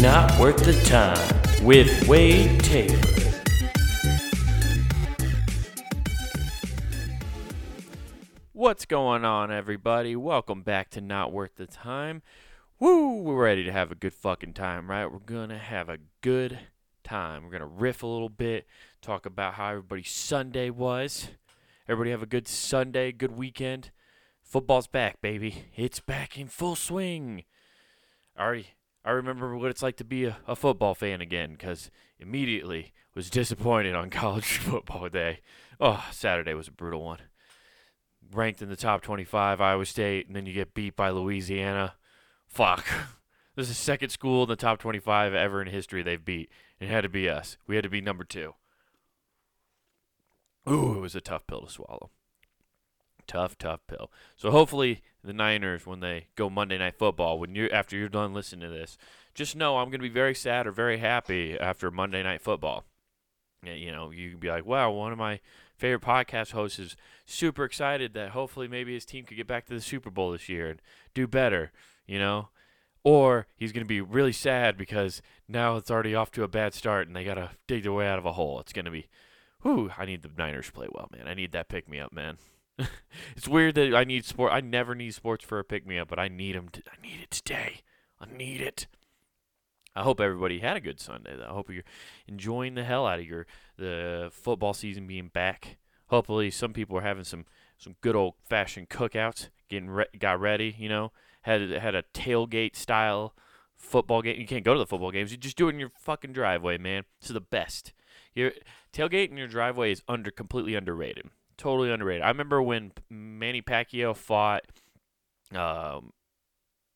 Not Worth the Time with Wade Taylor. What's going on, everybody? Welcome back to Not Worth the Time. Woo! We're ready to have a good fucking time, right? We're gonna have a good time. We're gonna riff a little bit, talk about how everybody's Sunday was. Everybody have a good Sunday, good weekend. Football's back, baby. It's back in full swing. I already, I remember what it's like to be a, a football fan again, because immediately was disappointed on college football day. Oh, Saturday was a brutal one ranked in the top 25, Iowa State, and then you get beat by Louisiana. Fuck. This is the second school in the top 25 ever in history they've beat. It had to be us. We had to be number two. Ooh, it was a tough pill to swallow. Tough, tough pill. So hopefully the Niners, when they go Monday Night Football, when you after you're done listening to this, just know I'm going to be very sad or very happy after Monday Night Football. You know, you can be like, wow, one of my favorite podcast hosts is super excited that hopefully maybe his team could get back to the Super Bowl this year and do better, you know? Or he's going to be really sad because now it's already off to a bad start and they got to dig their way out of a hole. It's going to be, whew, I need the Niners to play well, man. I need that pick me up, man. it's weird that I need sport. I never need sports for a pick me up, but I need them. To, I need it today. I need it. I hope everybody had a good Sunday. Though. I hope you're enjoying the hell out of your the football season being back. Hopefully, some people are having some some good old fashioned cookouts, getting re- got ready. You know, had had a tailgate style football game. You can't go to the football games. You just do it in your fucking driveway, man. It's the best. Your tailgate in your driveway is under completely underrated. Totally underrated. I remember when Manny Pacquiao fought um,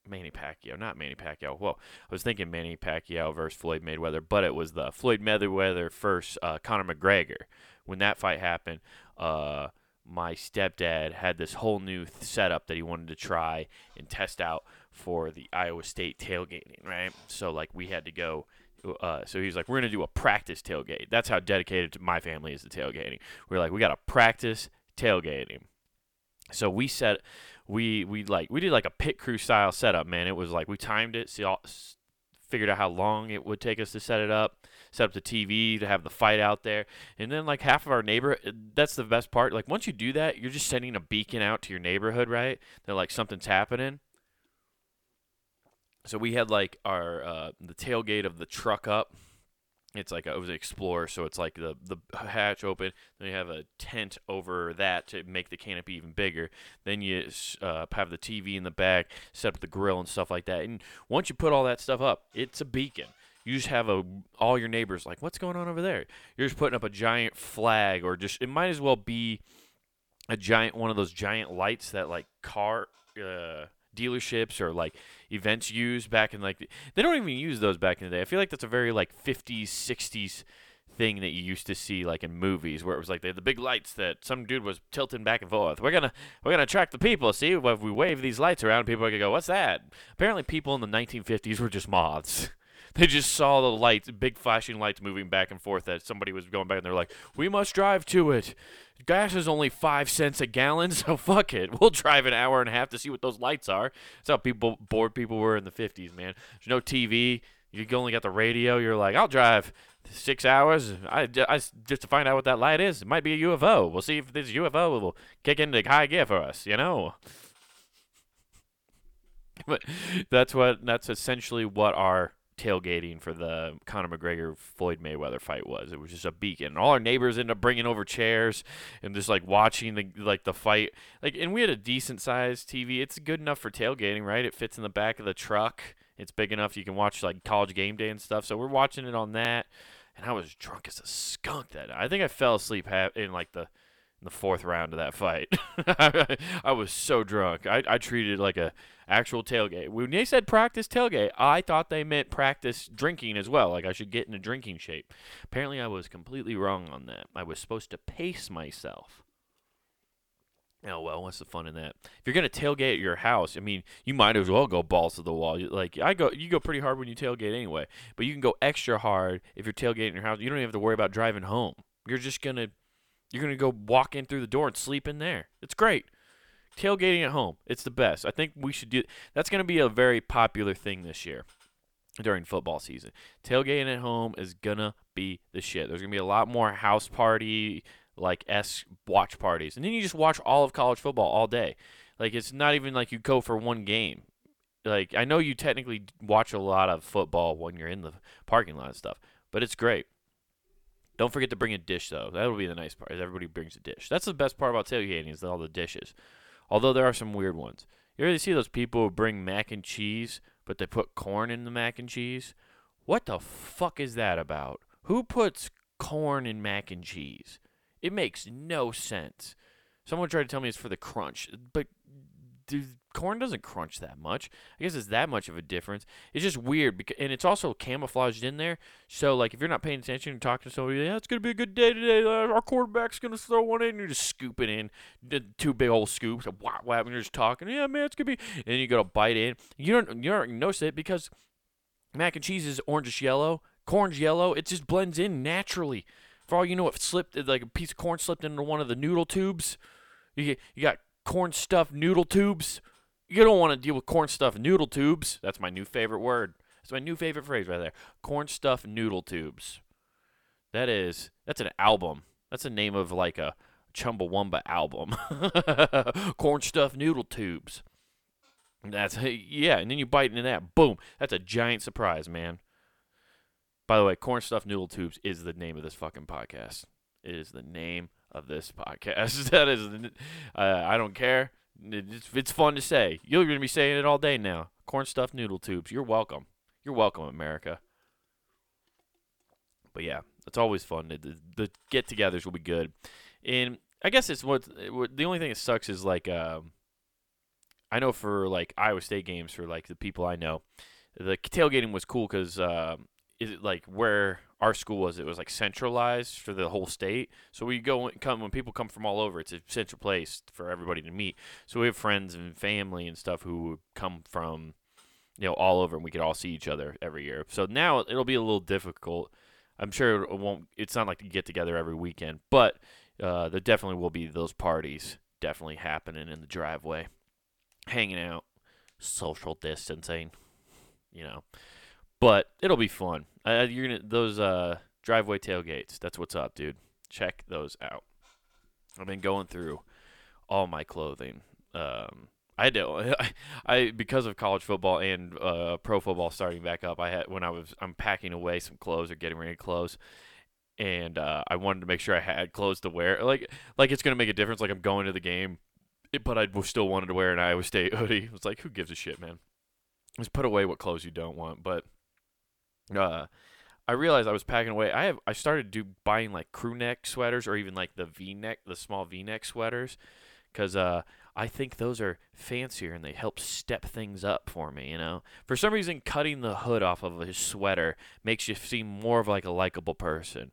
Manny Pacquiao, not Manny Pacquiao. Whoa, I was thinking Manny Pacquiao versus Floyd Mayweather, but it was the Floyd Mayweather first uh, Conor McGregor. When that fight happened, uh, my stepdad had this whole new th- setup that he wanted to try and test out for the Iowa State tailgating, right? So like we had to go. Uh, so he was like, "We're gonna do a practice tailgate." That's how dedicated to my family is to tailgating. We are like, "We got to practice tailgating." So we set we we like we did like a pit crew style setup, man. It was like we timed it, see all, figured out how long it would take us to set it up, set up the TV to have the fight out there, and then like half of our neighbor. That's the best part. Like once you do that, you're just sending a beacon out to your neighborhood, right? That like something's happening. So we had like our uh, the tailgate of the truck up it's like a, it was an Explorer, so it's like the the hatch open. Then you have a tent over that to make the canopy even bigger. Then you uh, have the TV in the back, set up the grill and stuff like that. And once you put all that stuff up, it's a beacon. You just have a all your neighbors like, what's going on over there? You're just putting up a giant flag, or just it might as well be a giant one of those giant lights that like car. Uh, dealerships or like events used back in like they don't even use those back in the day. I feel like that's a very like 50s, 60s thing that you used to see like in movies where it was like they had the big lights that some dude was tilting back and forth. We're gonna we're gonna attract the people. See if we wave these lights around, people are gonna go, "What's that?" Apparently, people in the 1950s were just moths. they just saw the lights, big flashing lights moving back and forth that somebody was going back and they're like, "We must drive to it." gas is only five cents a gallon, so fuck it. We'll drive an hour and a half to see what those lights are. That's how people bored people were in the 50s, man. There's no TV. You only got the radio. You're like, I'll drive six hours I, I, just to find out what that light is. It might be a UFO. We'll see if this UFO will kick into high gear for us, you know? but that's what that's essentially what our tailgating for the Conor McGregor Floyd Mayweather fight was. It was just a beacon. And all our neighbors ended up bringing over chairs and just like watching the like the fight. Like, and we had a decent sized TV. It's good enough for tailgating, right? It fits in the back of the truck. It's big enough you can watch like college game day and stuff. So we're watching it on that. And I was drunk as a skunk that night. I think I fell asleep in like the in the fourth round of that fight. I was so drunk. I, I treated it like a actual tailgate. When they said practice tailgate, I thought they meant practice drinking as well. Like I should get in a drinking shape. Apparently, I was completely wrong on that. I was supposed to pace myself. Oh well, what's the fun in that? If you're gonna tailgate at your house, I mean, you might as well go balls to the wall. Like I go, you go pretty hard when you tailgate anyway, but you can go extra hard if you're tailgating your house. You don't even have to worry about driving home. You're just gonna you're to go walk in through the door and sleep in there. It's great. Tailgating at home. It's the best. I think we should do That's going to be a very popular thing this year. during football season. Tailgating at home is gonna be the shit. There's gonna be a lot more house party like s watch parties, and then you just watch all of college football all day. Like it's not even like you go for one game. Like I know you technically watch a lot of football when you're in the parking lot and stuff, but it's great. Don't forget to bring a dish though. That'll be the nice part. Is everybody brings a dish. That's the best part about tailgating is all the dishes. Although there are some weird ones. You ever see those people who bring mac and cheese, but they put corn in the mac and cheese? What the fuck is that about? Who puts corn in mac and cheese? It makes no sense. Someone tried to tell me it's for the crunch, but corn doesn't crunch that much. I guess it's that much of a difference. It's just weird, because, and it's also camouflaged in there. So, like, if you're not paying attention and talking to somebody, yeah, it's gonna be a good day today. Our quarterback's gonna throw one in. You're just scooping in two big old scoops. Whap, whap, and you're just talking. Yeah, man, it's gonna be. And then you go to bite in. You don't you don't notice it because mac and cheese is orangish yellow, corn's yellow. It just blends in naturally. For all you know, it slipped like a piece of corn slipped into one of the noodle tubes. You you got corn stuffed noodle tubes. You don't want to deal with corn stuffed noodle tubes. That's my new favorite word. That's my new favorite phrase right there. Corn stuffed noodle tubes. That is that's an album. That's the name of like a Chumbawamba album. corn stuffed noodle tubes. That's yeah, and then you bite into that. Boom. That's a giant surprise, man. By the way, corn stuffed noodle tubes is the name of this fucking podcast. It is the name of this podcast. that is, uh, I don't care. It's, it's fun to say. You're going to be saying it all day now. Corn stuffed noodle tubes. You're welcome. You're welcome, America. But yeah, it's always fun. The, the get-togethers will be good, and I guess it's what, the only thing that sucks is like um, I know for like Iowa State games for like the people I know, the tailgating was cool because um, is it like where our school was it was like centralized for the whole state. So we go and come when people come from all over it's a central place for everybody to meet. So we have friends and family and stuff who come from you know all over and we could all see each other every year. So now it'll be a little difficult. I'm sure it won't it's not like to get together every weekend but uh, there definitely will be those parties definitely happening in the driveway. Hanging out social distancing you know but it'll be fun. Uh, you're gonna those uh, driveway tailgates. That's what's up, dude. Check those out. I've been going through all my clothing. Um, I do. I because of college football and uh, pro football starting back up. I had when I was I'm packing away some clothes or getting ready to close, and uh, I wanted to make sure I had clothes to wear. Like like it's gonna make a difference. Like I'm going to the game, but I still wanted to wear an Iowa State hoodie. It was like, who gives a shit, man? Just put away what clothes you don't want. But uh, I realized I was packing away. I have I started do buying like crew neck sweaters or even like the V neck, the small V neck sweaters, because uh, I think those are fancier and they help step things up for me. You know, for some reason, cutting the hood off of a sweater makes you seem more of like a likable person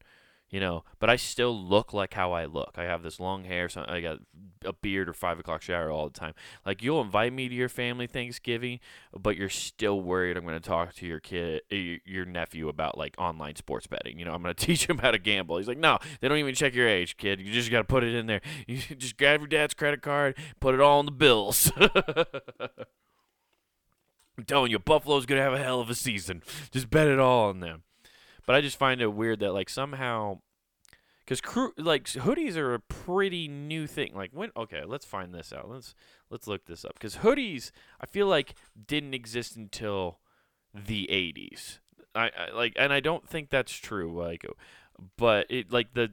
you know, but I still look like how I look. I have this long hair, so I got a beard or five o'clock shower all the time. Like you'll invite me to your family Thanksgiving, but you're still worried I'm going to talk to your kid, eh, your nephew about like online sports betting. You know, I'm going to teach him how to gamble. He's like, no, they don't even check your age, kid. You just got to put it in there. You just grab your dad's credit card, put it all on the bills. I'm telling you, Buffalo's going to have a hell of a season. Just bet it all on them. But I just find it weird that like somehow because crew like hoodies are a pretty new thing. Like when okay, let's find this out. Let's let's look this up because hoodies I feel like didn't exist until the 80s. I, I like and I don't think that's true. Like, but it like the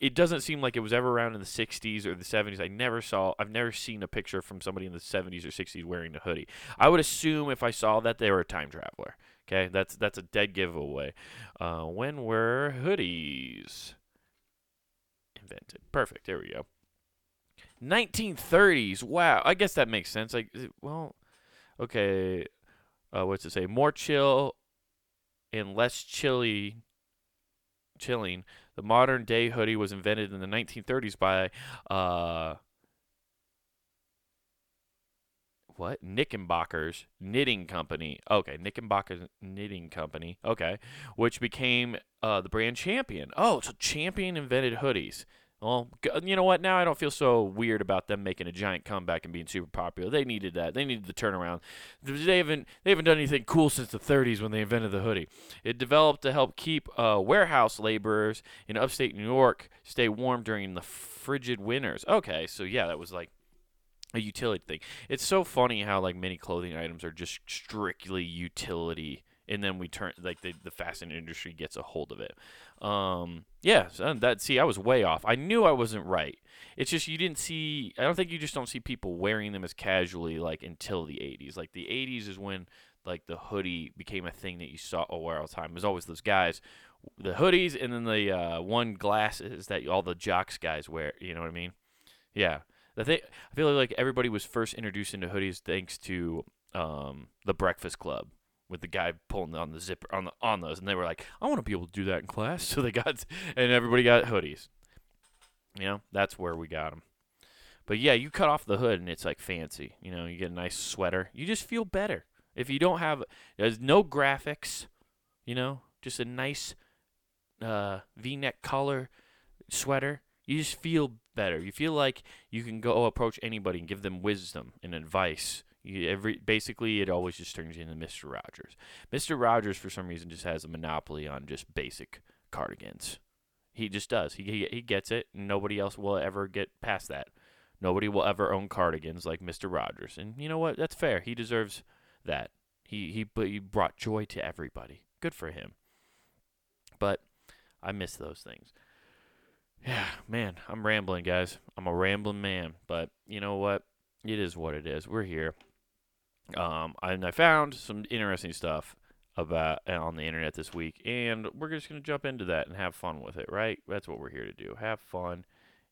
it doesn't seem like it was ever around in the 60s or the 70s. I never saw, I've never seen a picture from somebody in the 70s or 60s wearing a hoodie. I would assume if I saw that they were a time traveler. Okay, that's that's a dead giveaway. Uh, when were hoodies invented? Perfect. There we go. 1930s. Wow. I guess that makes sense. Like, well, okay. Uh, what's it say? More chill and less chilly. Chilling. The modern day hoodie was invented in the 1930s by uh, what? Knickerbocker's Knitting Company. Okay, Knickerbocker's Knitting Company. Okay, which became uh, the brand Champion. Oh, so Champion invented hoodies. Well, you know what? Now I don't feel so weird about them making a giant comeback and being super popular. They needed that. They needed the turnaround. They haven't they haven't done anything cool since the 30s when they invented the hoodie. It developed to help keep uh, warehouse laborers in upstate New York stay warm during the frigid winters. Okay, so yeah, that was like a utility thing. It's so funny how like many clothing items are just strictly utility, and then we turn like the the fashion industry gets a hold of it. Um, yeah, so that see, I was way off. I knew I wasn't right. It's just you didn't see. I don't think you just don't see people wearing them as casually like until the '80s. Like the '80s is when like the hoodie became a thing that you saw wear all the time. There's always those guys, the hoodies, and then the uh, one glasses that all the jocks guys wear. You know what I mean? Yeah. The thing, I feel like everybody was first introduced into hoodies thanks to um, the Breakfast Club with the guy pulling on the zipper on the on those, and they were like, "I want to be able to do that in class." So they got, and everybody got hoodies. You know, that's where we got them. But yeah, you cut off the hood, and it's like fancy. You know, you get a nice sweater. You just feel better if you don't have. There's no graphics. You know, just a nice uh, V-neck collar sweater. You just feel better. You feel like you can go approach anybody and give them wisdom and advice. You, every basically, it always just turns you into Mr. Rogers. Mr. Rogers, for some reason, just has a monopoly on just basic cardigans. He just does. He he, he gets it, and nobody else will ever get past that. Nobody will ever own cardigans like Mr. Rogers, and you know what? That's fair. He deserves that. He he but he brought joy to everybody. Good for him. But I miss those things. Yeah, man, I'm rambling, guys. I'm a rambling man, but you know what? It is what it is. We're here. Um, and I found some interesting stuff about uh, on the internet this week, and we're just gonna jump into that and have fun with it, right? That's what we're here to do. Have fun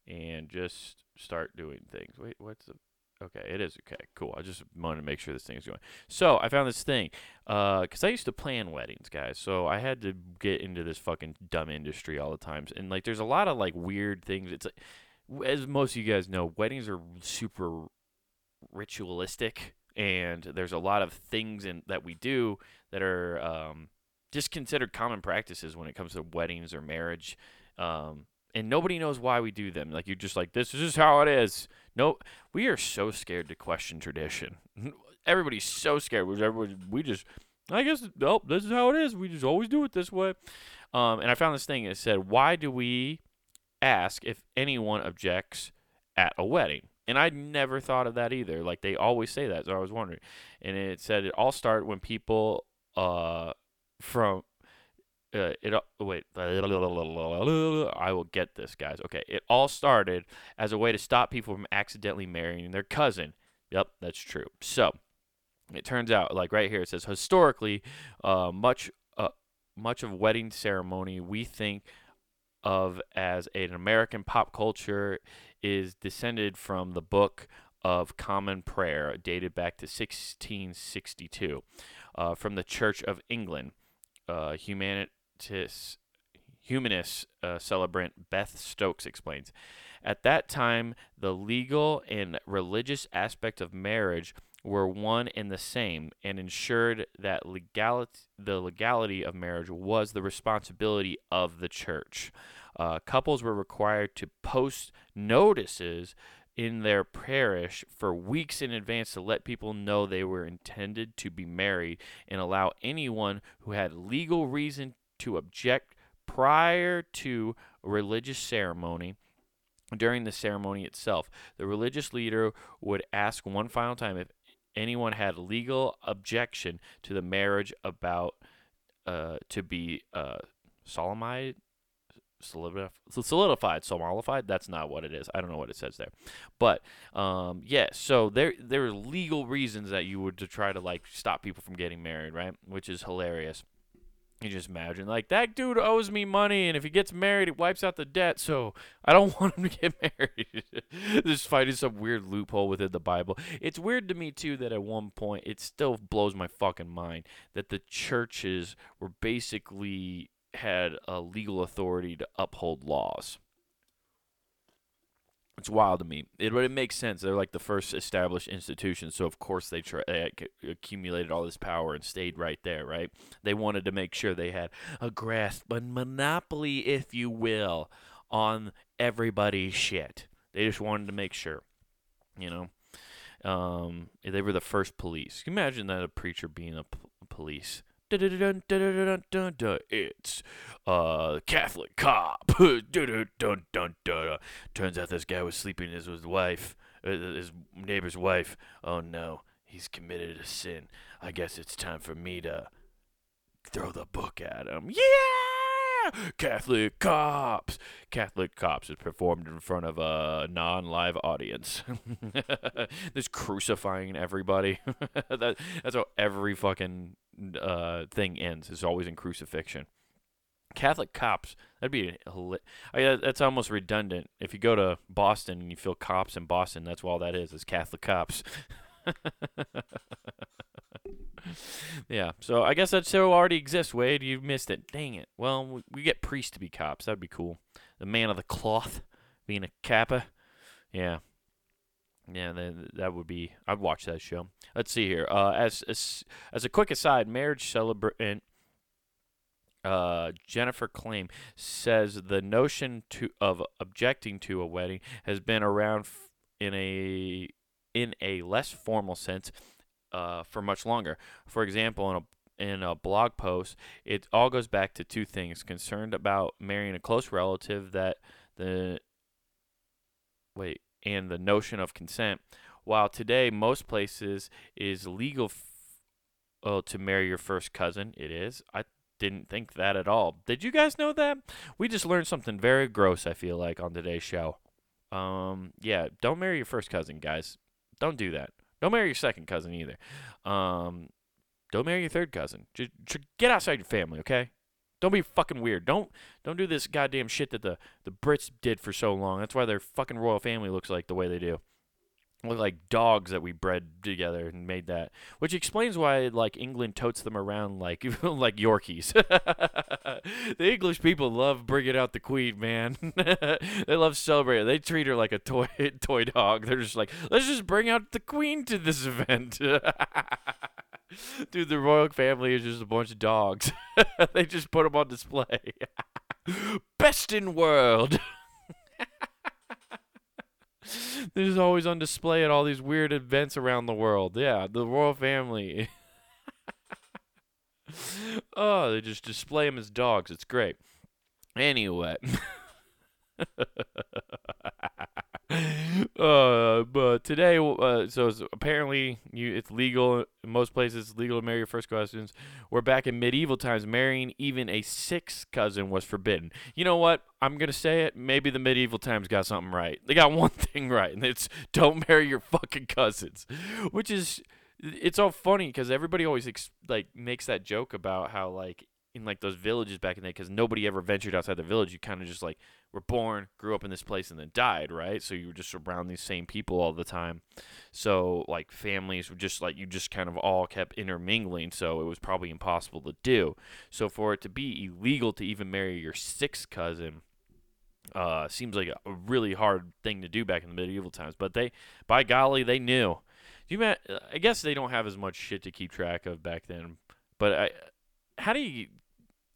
and just start doing things. Wait, what's the Okay, it is okay. Cool. I just wanted to make sure this thing's going. So I found this thing, because I used to plan weddings, guys. So I had to get into this fucking dumb industry all the times, and like, there's a lot of like weird things. It's like, as most of you guys know, weddings are super ritualistic, and there's a lot of things in that we do that are um, just considered common practices when it comes to weddings or marriage. Um, and nobody knows why we do them. Like you're just like, this is just how it is. No, we are so scared to question tradition. Everybody's so scared. We, we just, I guess, nope, this is how it is. We just always do it this way. Um, and I found this thing. It said, why do we ask if anyone objects at a wedding? And I never thought of that either. Like they always say that, so I was wondering. And it said it all started when people uh, from uh, it wait I will get this guys. Okay it all started as a way to stop people from accidentally marrying their cousin. Yep that's true. So it turns out like right here it says historically uh, much uh, much of wedding ceremony we think of as an American pop culture is descended from the book of common prayer dated back to 1662 uh, from the Church of England uh, humanist, uh, celebrant Beth Stokes explains. At that time, the legal and religious aspect of marriage were one and the same and ensured that legality, the legality of marriage was the responsibility of the church. Uh, couples were required to post notices in their parish for weeks in advance to let people know they were intended to be married and allow anyone who had legal reason to object prior to a religious ceremony during the ceremony itself. The religious leader would ask one final time if anyone had legal objection to the marriage about uh, to be uh, solemnized, solidified, solidified. That's not what it is. I don't know what it says there, but um, yeah. So there there are legal reasons that you would to try to like stop people from getting married, right? Which is hilarious. You just imagine, like, that dude owes me money, and if he gets married, it wipes out the debt, so I don't want him to get married. this fight is some weird loophole within the Bible. It's weird to me, too, that at one point, it still blows my fucking mind that the churches were basically had a legal authority to uphold laws. It's wild to me. It, but it makes sense. They're like the first established institution, so of course they, try, they accumulated all this power and stayed right there, right? They wanted to make sure they had a grasp, a monopoly, if you will, on everybody's shit. They just wanted to make sure, you know. Um, they were the first police. Can you imagine that a preacher being a p- police? It's uh Catholic cop. Turns out this guy was sleeping with his wife, uh, his neighbor's wife. Oh no, he's committed a sin. I guess it's time for me to throw the book at him. Yeah! Catholic cops. Catholic cops is performed in front of a non-live audience. This crucifying everybody. that, that's how every fucking uh, thing ends. It's always in crucifixion. Catholic cops. That'd be I, that's almost redundant. If you go to Boston and you feel cops in Boston, that's all that is. Is Catholic cops. yeah. So I guess that show already exists. Wade, you missed it. Dang it. Well, we, get priests to be cops. That'd be cool. The man of the cloth being a kappa. Yeah. Yeah, then that would be. I'd watch that show. Let's see here. Uh, as as as a quick aside, marriage celebrant uh, Jennifer Claim says the notion to of objecting to a wedding has been around in a in a less formal sense uh, for much longer. For example, in a in a blog post, it all goes back to two things: concerned about marrying a close relative that the wait and the notion of consent. While today most places is legal f- oh, to marry your first cousin, it is. I didn't think that at all. Did you guys know that? We just learned something very gross. I feel like on today's show. Um, yeah, don't marry your first cousin, guys. Don't do that. Don't marry your second cousin either. Um, don't marry your third cousin. Just, just get outside your family, okay? Don't be fucking weird. Don't don't do this goddamn shit that the the Brits did for so long. That's why their fucking royal family looks like the way they do. Look like dogs that we bred together and made that, which explains why like England totes them around like like Yorkies. the English people love bringing out the queen, man. they love celebrating. They treat her like a toy toy dog. They're just like, let's just bring out the queen to this event. Dude, the royal family is just a bunch of dogs. they just put them on display. Best in world. They're just always on display at all these weird events around the world. Yeah, the royal family. oh, they just display them as dogs. It's great. Anyway. uh, but today, uh, so apparently you, it's legal in most places. It's legal to marry your first cousins. We're back in medieval times. Marrying even a sixth cousin was forbidden. You know what? I'm gonna say it. Maybe the medieval times got something right. They got one thing right, and it's don't marry your fucking cousins, which is it's all funny because everybody always ex- like makes that joke about how like in like those villages back in the day because nobody ever ventured outside the village you kind of just like were born grew up in this place and then died right? So you were just around these same people all the time. So like families were just like you just kind of all kept intermingling so it was probably impossible to do. So for it to be illegal to even marry your sixth cousin uh, seems like a really hard thing to do back in the medieval times but they by golly they knew. You ma- I guess they don't have as much shit to keep track of back then but I how do you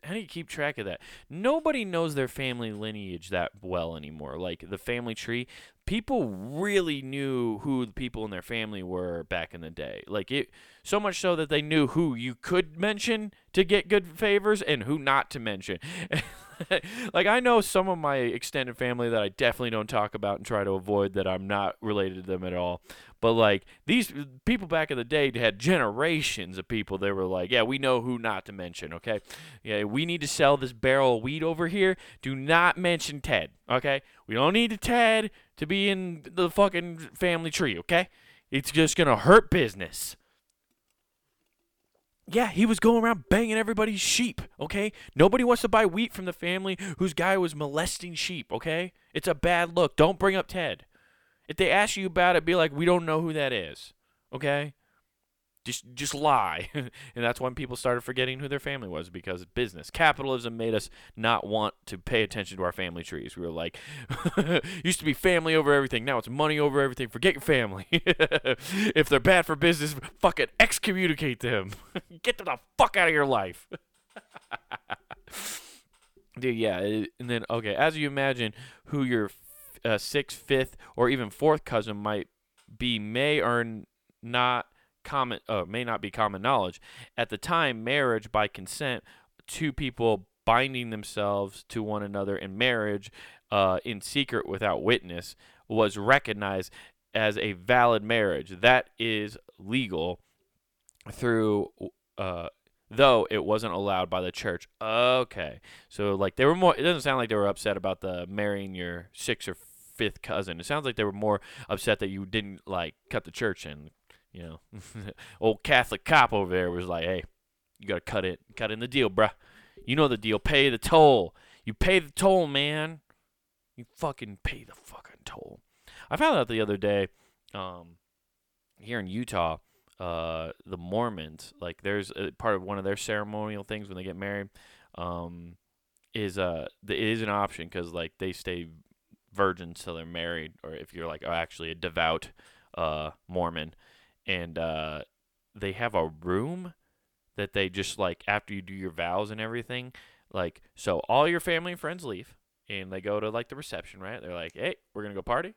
how do you keep track of that? Nobody knows their family lineage that well anymore. Like the family tree, people really knew who the people in their family were back in the day. Like it so much so that they knew who you could mention to get good favors and who not to mention. like I know some of my extended family that I definitely don't talk about and try to avoid that I'm not related to them at all. But like these uh, people back in the day had generations of people they were like, yeah, we know who not to mention, okay? Yeah, we need to sell this barrel of wheat over here. Do not mention Ted, okay? We don't need Ted to be in the fucking family tree, okay? It's just going to hurt business. Yeah, he was going around banging everybody's sheep, okay? Nobody wants to buy wheat from the family whose guy was molesting sheep, okay? It's a bad look. Don't bring up Ted. If they ask you about it, be like, we don't know who that is. Okay? Just just lie. and that's when people started forgetting who their family was because business. Capitalism made us not want to pay attention to our family trees. We were like used to be family over everything. Now it's money over everything. Forget your family. if they're bad for business, fucking excommunicate them. Get them the fuck out of your life. Dude, yeah, and then okay, as you imagine who your uh, sixth, fifth, or even fourth cousin might be, may or not common, uh, may not be common knowledge. At the time, marriage by consent, two people binding themselves to one another in marriage, uh, in secret without witness, was recognized as a valid marriage. That is legal through. Uh, though it wasn't allowed by the church. Okay. So like they were more it doesn't sound like they were upset about the marrying your sixth or fifth cousin. It sounds like they were more upset that you didn't like cut the church and you know old Catholic cop over there was like, Hey, you gotta cut it cut in the deal, bruh. You know the deal. Pay the toll. You pay the toll, man. You fucking pay the fucking toll. I found out the other day, um, here in Utah, uh, the Mormons, like there's a part of one of their ceremonial things when they get married, um, is uh, the, it is an option because like they stay virgins till they're married, or if you're like oh, actually a devout uh Mormon, and uh, they have a room that they just like after you do your vows and everything, like so all your family and friends leave and they go to like the reception, right? They're like, hey, we're gonna go party,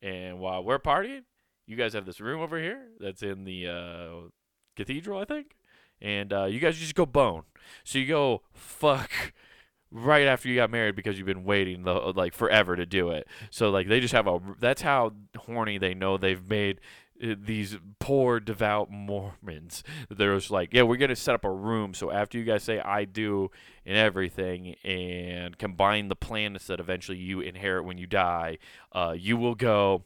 and while we're partying you guys have this room over here that's in the uh, cathedral, I think, and uh, you guys just go bone. So you go fuck right after you got married because you've been waiting the, like forever to do it. So like they just have a that's how horny they know they've made these poor devout Mormons. They're just like, yeah, we're gonna set up a room. So after you guys say I do and everything, and combine the planets that eventually you inherit when you die, uh, you will go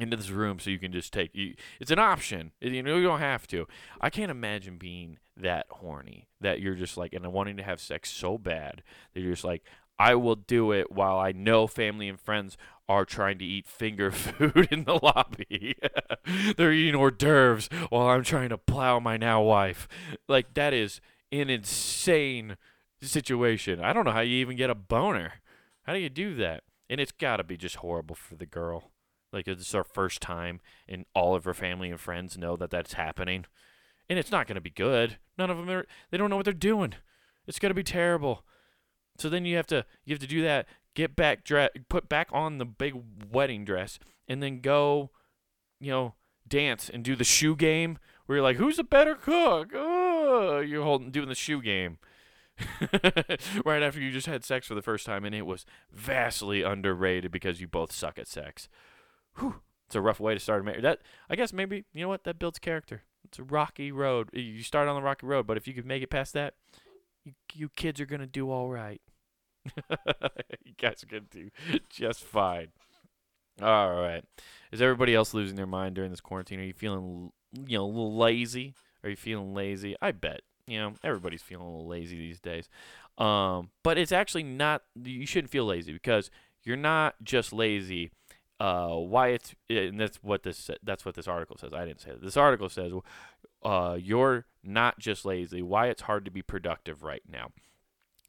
into this room so you can just take you, it's an option you know you don't have to i can't imagine being that horny that you're just like and wanting to have sex so bad that you're just like i will do it while i know family and friends are trying to eat finger food in the lobby they're eating hors d'oeuvres while i'm trying to plow my now wife like that is an insane situation i don't know how you even get a boner how do you do that and it's got to be just horrible for the girl like it's her first time, and all of her family and friends know that that's happening, and it's not to be good. None of them are. They don't know what they're doing. It's to be terrible. So then you have to you have to do that. Get back dress, put back on the big wedding dress, and then go, you know, dance and do the shoe game where you're like, who's a better cook? Oh, you're holding doing the shoe game. right after you just had sex for the first time, and it was vastly underrated because you both suck at sex whew, it's a rough way to start a marriage. That I guess maybe you know what that builds character. It's a rocky road. You start on the rocky road, but if you could make it past that, you you kids are gonna do all right. you guys are gonna do just fine. All right. Is everybody else losing their mind during this quarantine? Are you feeling you know a little lazy? Are you feeling lazy? I bet you know everybody's feeling a little lazy these days. Um, but it's actually not. You shouldn't feel lazy because you're not just lazy uh, why it's and that's what this that's what this article says. I didn't say that. This article says uh, you're not just lazy. Why it's hard to be productive right now.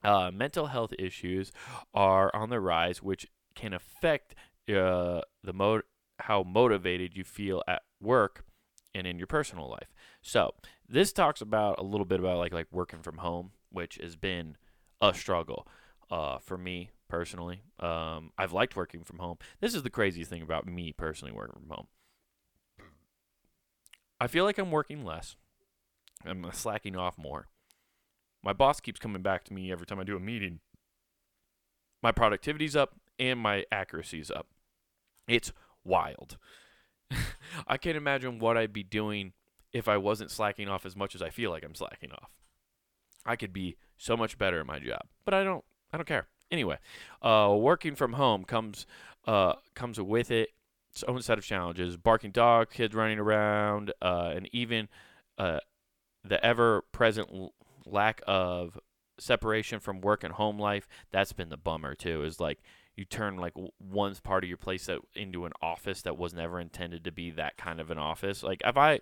Uh, mental health issues are on the rise, which can affect uh, the mo- how motivated you feel at work and in your personal life. So this talks about a little bit about like like working from home, which has been a struggle uh, for me personally. Um, I've liked working from home. This is the craziest thing about me personally working from home. I feel like I'm working less. I'm slacking off more. My boss keeps coming back to me every time I do a meeting. My productivity's up and my accuracy's up. It's wild. I can't imagine what I'd be doing if I wasn't slacking off as much as I feel like I'm slacking off. I could be so much better at my job, but I don't I don't care. Anyway, uh, working from home comes uh, comes with it its own set of challenges. Barking dog, kids running around, uh, and even uh, the ever present l- lack of separation from work and home life. That's been the bummer too. Is like you turn like one part of your place that into an office that was never intended to be that kind of an office. Like if I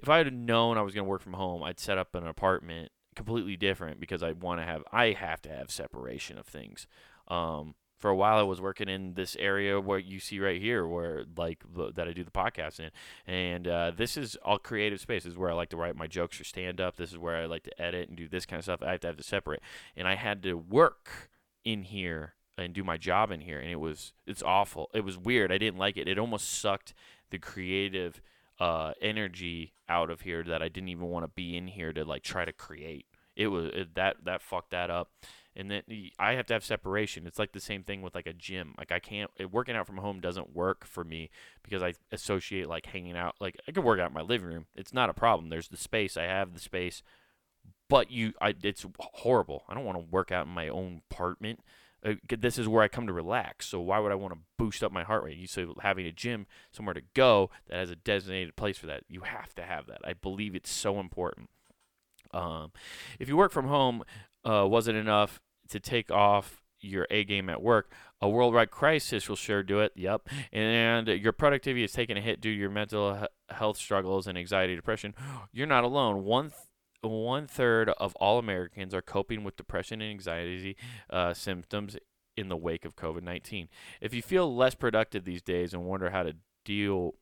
if I had known I was going to work from home, I'd set up an apartment completely different because I want to have I have to have separation of things. Um, for a while, I was working in this area where you see right here, where like that I do the podcast in, and uh, this is all creative space. This is where I like to write my jokes or stand up. This is where I like to edit and do this kind of stuff. I have to have to separate, and I had to work in here and do my job in here and it was it's awful it was weird i didn't like it it almost sucked the creative uh, energy out of here that i didn't even want to be in here to like try to create it was it, that that fucked that up and then I have to have separation it's like the same thing with like a gym like i can't working out from home doesn't work for me because i associate like hanging out like i could work out in my living room it's not a problem there's the space i have the space but you I it's horrible. I don't want to work out in my own apartment. Uh, this is where I come to relax. So why would I want to boost up my heart rate? You say having a gym somewhere to go that has a designated place for that. You have to have that. I believe it's so important. Um, if you work from home, uh, wasn't enough to take off your A game at work. A worldwide crisis will sure do it. Yep. And your productivity is taking a hit due to your mental he- health struggles and anxiety, depression. You're not alone. One th- one third of all Americans are coping with depression and anxiety uh, symptoms in the wake of COVID 19. If you feel less productive these days and wonder how to deal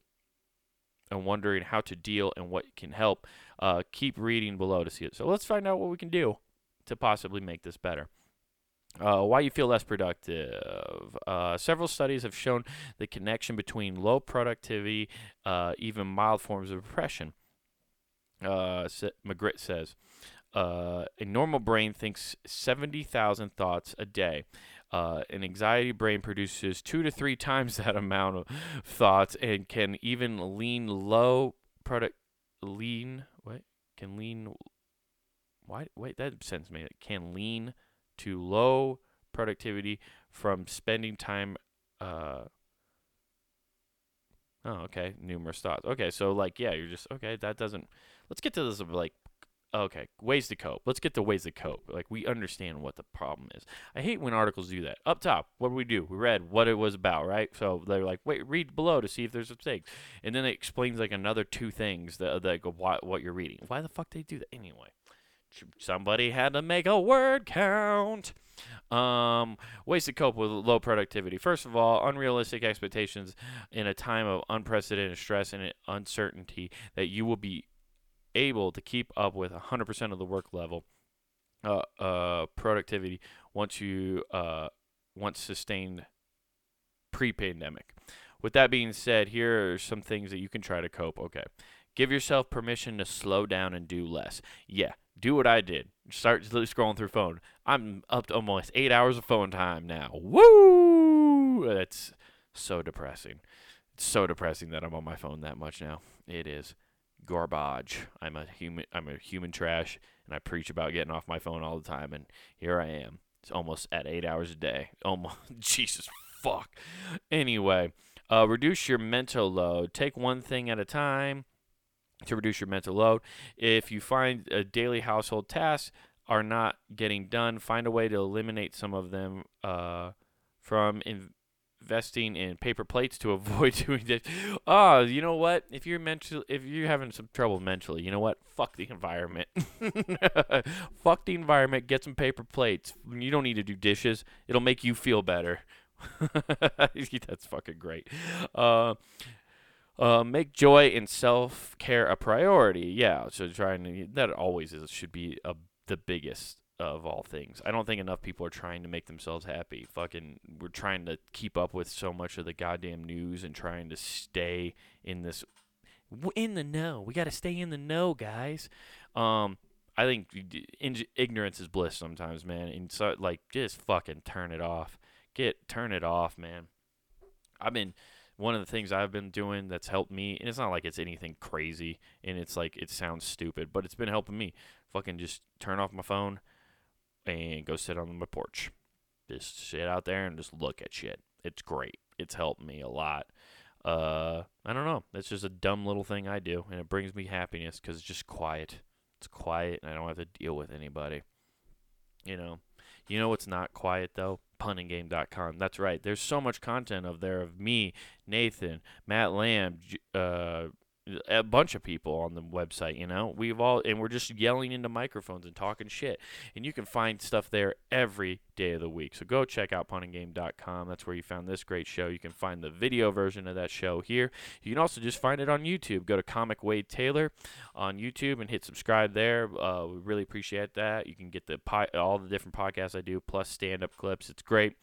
and wondering how to deal and what can help, uh, keep reading below to see it. So let's find out what we can do to possibly make this better. Uh, why you feel less productive. Uh, several studies have shown the connection between low productivity, uh, even mild forms of depression uh, McGritt says, uh, a normal brain thinks 70,000 thoughts a day. Uh, an anxiety brain produces two to three times that amount of thoughts and can even lean low product lean what can lean why wait that sentence me can lean to low productivity from spending time uh oh okay numerous thoughts okay so like yeah you're just okay that doesn't let's get to this like okay ways to cope. Let's get to ways to cope. Like we understand what the problem is. I hate when articles do that. Up top what do we do? We read what it was about right? So they're like wait read below to see if there's mistakes. And then it explains like another two things that, that go what, what you're reading. Why the fuck they do that? Anyway somebody had to make a word count. Um, ways to cope with low productivity. First of all, unrealistic expectations in a time of unprecedented stress and uncertainty that you will be able to keep up with 100% of the work level uh, uh, productivity once you uh, once sustained pre-pandemic. With that being said, here are some things that you can try to cope. Okay, give yourself permission to slow down and do less. Yeah, do what I did. Start scrolling through phone. I'm up to almost eight hours of phone time now. Woo! That's so depressing. It's so depressing that I'm on my phone that much now. It is garbage. I'm a human. I'm a human trash, and I preach about getting off my phone all the time. And here I am. It's almost at eight hours a day. Almost. Jesus fuck. Anyway, uh, reduce your mental load. Take one thing at a time to reduce your mental load. If you find uh, daily household tasks are not getting done, find a way to eliminate some of them uh, from in- investing in paper plates to avoid doing this. Oh, you know what? If you're mental, if you're having some trouble mentally, you know what? Fuck the environment. Fuck the environment. Get some paper plates. You don't need to do dishes. It'll make you feel better. That's fucking great. Uh, uh, make joy and self care a priority. Yeah, so trying to that always is should be a, the biggest of all things. I don't think enough people are trying to make themselves happy. Fucking, we're trying to keep up with so much of the goddamn news and trying to stay in this in the know. We got to stay in the know, guys. Um, I think ignorance is bliss sometimes, man. And so, like, just fucking turn it off. Get turn it off, man. I've been one of the things I've been doing that's helped me, and it's not like it's anything crazy, and it's like it sounds stupid, but it's been helping me. Fucking just turn off my phone and go sit on my porch. Just sit out there and just look at shit. It's great. It's helped me a lot. Uh, I don't know. It's just a dumb little thing I do, and it brings me happiness because it's just quiet. It's quiet, and I don't have to deal with anybody. You know, you know what's not quiet though? Puntinggame.com. That's right. There's so much content of there of me, Nathan, Matt Lamb, uh, a bunch of people on the website. You know, we've all and we're just yelling into microphones and talking shit. And you can find stuff there every day of the week. So go check out puntinggame.com. That's where you found this great show. You can find the video version of that show here. You can also just find it on YouTube. Go to Comic Wade Taylor on YouTube and hit subscribe there. Uh, we really appreciate that. You can get the all the different podcasts I do plus stand up clips. It's great.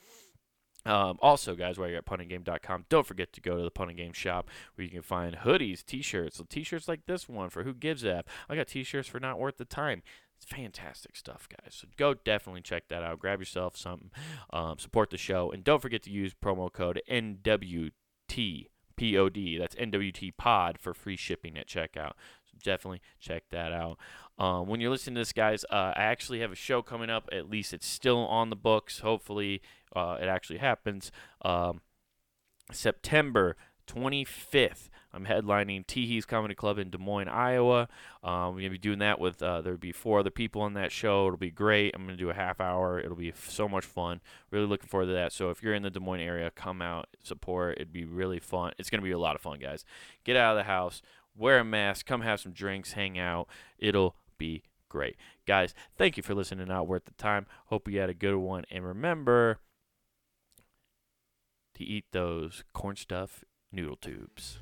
Um, also, guys, while you're at puntinggame.com, don't forget to go to the punting game shop where you can find hoodies, t-shirts, t-shirts like this one for who gives a f. I got t-shirts for not worth the time. It's fantastic stuff, guys. So go definitely check that out. Grab yourself something, um, support the show, and don't forget to use promo code NWTPOD. That's NWT Pod for free shipping at checkout. Definitely check that out. Um, when you're listening to this, guys, uh, I actually have a show coming up. At least it's still on the books. Hopefully, uh, it actually happens. Um, September 25th. I'm headlining Teehee's Comedy Club in Des Moines, Iowa. Um, we're gonna be doing that with uh, there'll be four other people on that show. It'll be great. I'm gonna do a half hour. It'll be so much fun. Really looking forward to that. So if you're in the Des Moines area, come out, support. It'd be really fun. It's gonna be a lot of fun, guys. Get out of the house, wear a mask, come have some drinks, hang out. It'll be great. Guys, thank you for listening out. We're the time. Hope you had a good one. And remember to eat those corn stuff noodle tubes.